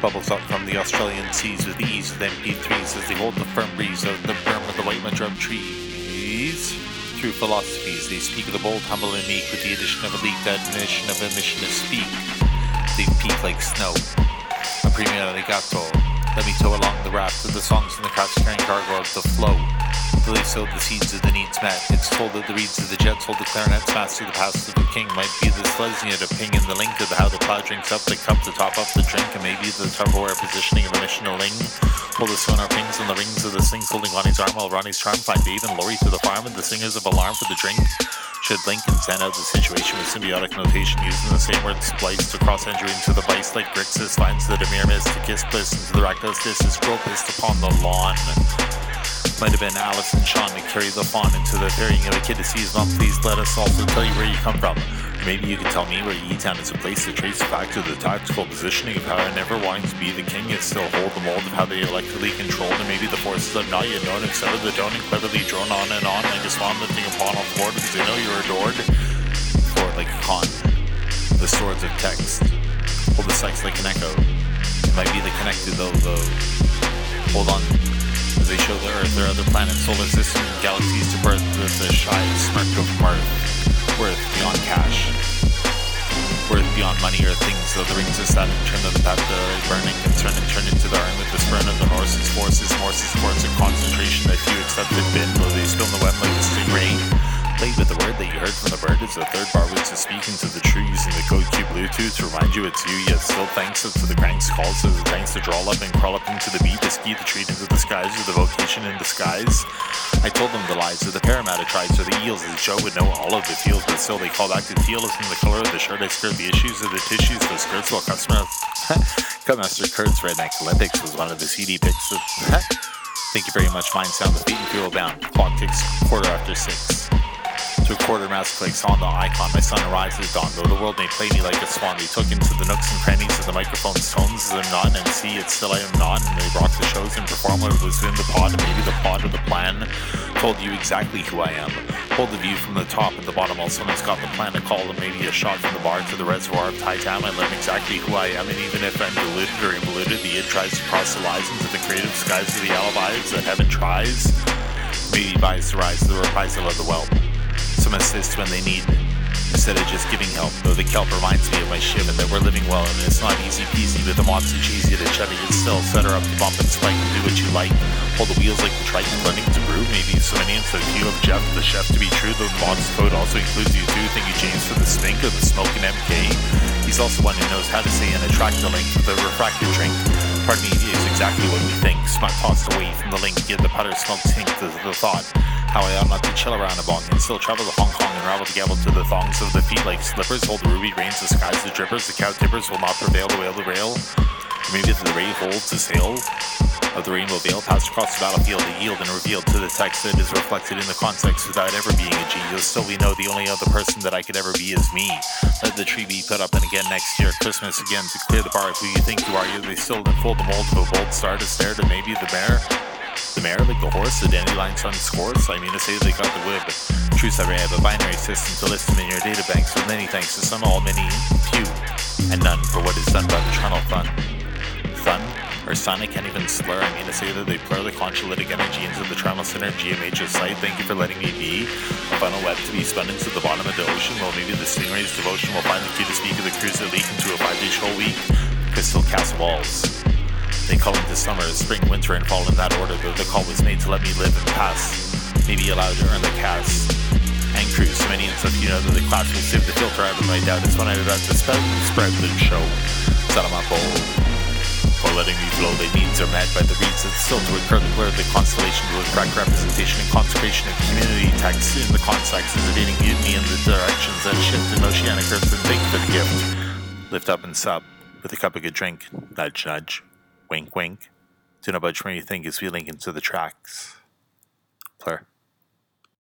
Bubbles up from the Australian seas with the ease of MP3s as they hold the firm breeze of the berm of the white madrum trees. Through philosophies, they speak of the bold, humble, and meek with the addition of a leaked admonition of a mission to speak. They peak like snow. A premium arigato. Let me tow along the raft of the songs and the crafts carrying cargo of the flow. They sowed the seeds of the needs met. It's told that the reeds of the jets hold the clarinets fast to the past of the king. Might be the Slesnia to ping in the link of the how the plow drinks up the cup to top up the drink, and maybe the Tupperware positioning of a mission ling. Hold the sonar pings on the rings of the slings holding Ronnie's arm while Ronnie's charm find Dave and Lori to the farm and the singers of alarm for the drink. Should Lincoln send out the situation with symbiotic notation using the same word spliced across entry into the vice like Grixis finds the Demir mist to kiss bliss into the reckless this is scroll upon the lawn. Might have been Alice and Sean to carry the fawn into the ferrying of a kid to see his mom. Please let us also tell you where you come from. Maybe you can tell me where E-Town is a place to trace back to the tactical positioning of how I never wanting to be the king yet still hold the mold of how they electrically controlled and maybe the forces I've not yet known except the don't cleverly drone on and on like a swan lifting upon all board because they know you're adored. For like a con. The swords of text. Hold the sex like an echo. It might be the connected though though. Hold on as they show the Earth or other planets, solar system, galaxies to birth with the shy smirk of mirth. Worth beyond cash. Worth beyond money or things, though the rings of Saturn turn to the of burning turn and turn into the iron with the spurn of the Norse's forces, Morse's courts of concentration that few accept have been, though they the web like a stingray. Played with the word that you heard from the bird is the third bar which is speaking to the true the to remind you it's you, yet still thanks to the cranks calls to the tanks to draw up and crawl up into the beat to ski the treat into the skies with the vocation in disguise. I told them the lies of the Parramatta tribes or the eels as Joe would know all of the fields, but still they call back to fearless in the color of the shirt I skirt, the issues of the tissues, the skirts while customer Cutmaster Kurt's Redneck Olympics was one of the CD picks of Thank you very much, Mind Sound, the beat and fuel bound. Clock ticks quarter after six. To a quarter clicks on the icon, my sun arises dawn. Though the world may play me like a swan, they took into the nooks and crannies of the microphone's tones as I'm not, and see it's still I am not, and they rock the shows and perform what was in the pod, and maybe the pod of the plan told you exactly who I am. Hold the view from the top and the bottom, while someone's got the plan to call, and maybe a shot from the bar to the reservoir of Thai Town. I learn exactly who I am, and even if I'm deluded or involuted, the id tries to cross the lines into the creative skies of the alibis that heaven tries. Maybe buys the rise, the reprisal of the whelp some assist when they need instead of just giving help. Though the kelp reminds me of my ship and that we're living well and it's not easy peasy with the mods too cheesy to chevy it still. Set her up to bump and spike and do what you like. Hold the wheels like the Triton running to brew. Maybe so many and so few of Jeff, the chef to be true. The mods code also includes you too. Thank you James for the stink of the smoking MK. He's also one who knows how to say and attract the link with a refractor drink. Pardon me, is exactly what we think. Smart tossed away from the link, yet the putter smoke tink the, the thought. How I ought not to chill around a bong and still travel to Hong Kong and ravel the gavel to the thongs of the feet like slippers. Hold the ruby reins, the skies the drippers, the cow tippers will not prevail to whale the rail. Maybe the ray holds the sail of the rainbow veil passed across the battlefield to yield and revealed to the text that is reflected in the context without ever being a You'll still we know the only other person that I could ever be is me. Let the tree be put up and again next year, Christmas again to clear the bar of who you think you are. You they still unfold the mold of a bold star to stare to maybe the bear. The mare, like the horse, the dandelion sun scores. I mean to say they got the whip. Truth, I have a binary system to list them in your data banks many thanks to some, all, many, few, and none for what is done by the Trunel Fun. Fun? Or Sonic can't even slur. I mean to say that they blur the concholytic energy into the Trunel Center GMH site. Thank you for letting me be. A funnel web to be spun into the bottom of the ocean. Well, maybe the Stingray's devotion will find the key to speak of the cruise that leak into a five-day show week. Crystal Castle Walls. They call into summer, spring, winter, and fall in that order, though the call was made to let me live and pass. Maybe allowed to earn the cast. And cruise, so many and stuff, you know that the class will sieve the filter out of my doubt. It's when I about to spread, spread the show. Set on my bowl. For letting me flow, their needs are met by the reeds that still to occur the blur the constellation with attract representation and consecration of community texts in the context is evading mutiny in the directions that shift in oceanic earth and thank for the gift. Lift up and sup with a cup of good drink. Nudge, nudge. Wink, wink. Do not budge where you think is feeling into the tracks. Plur.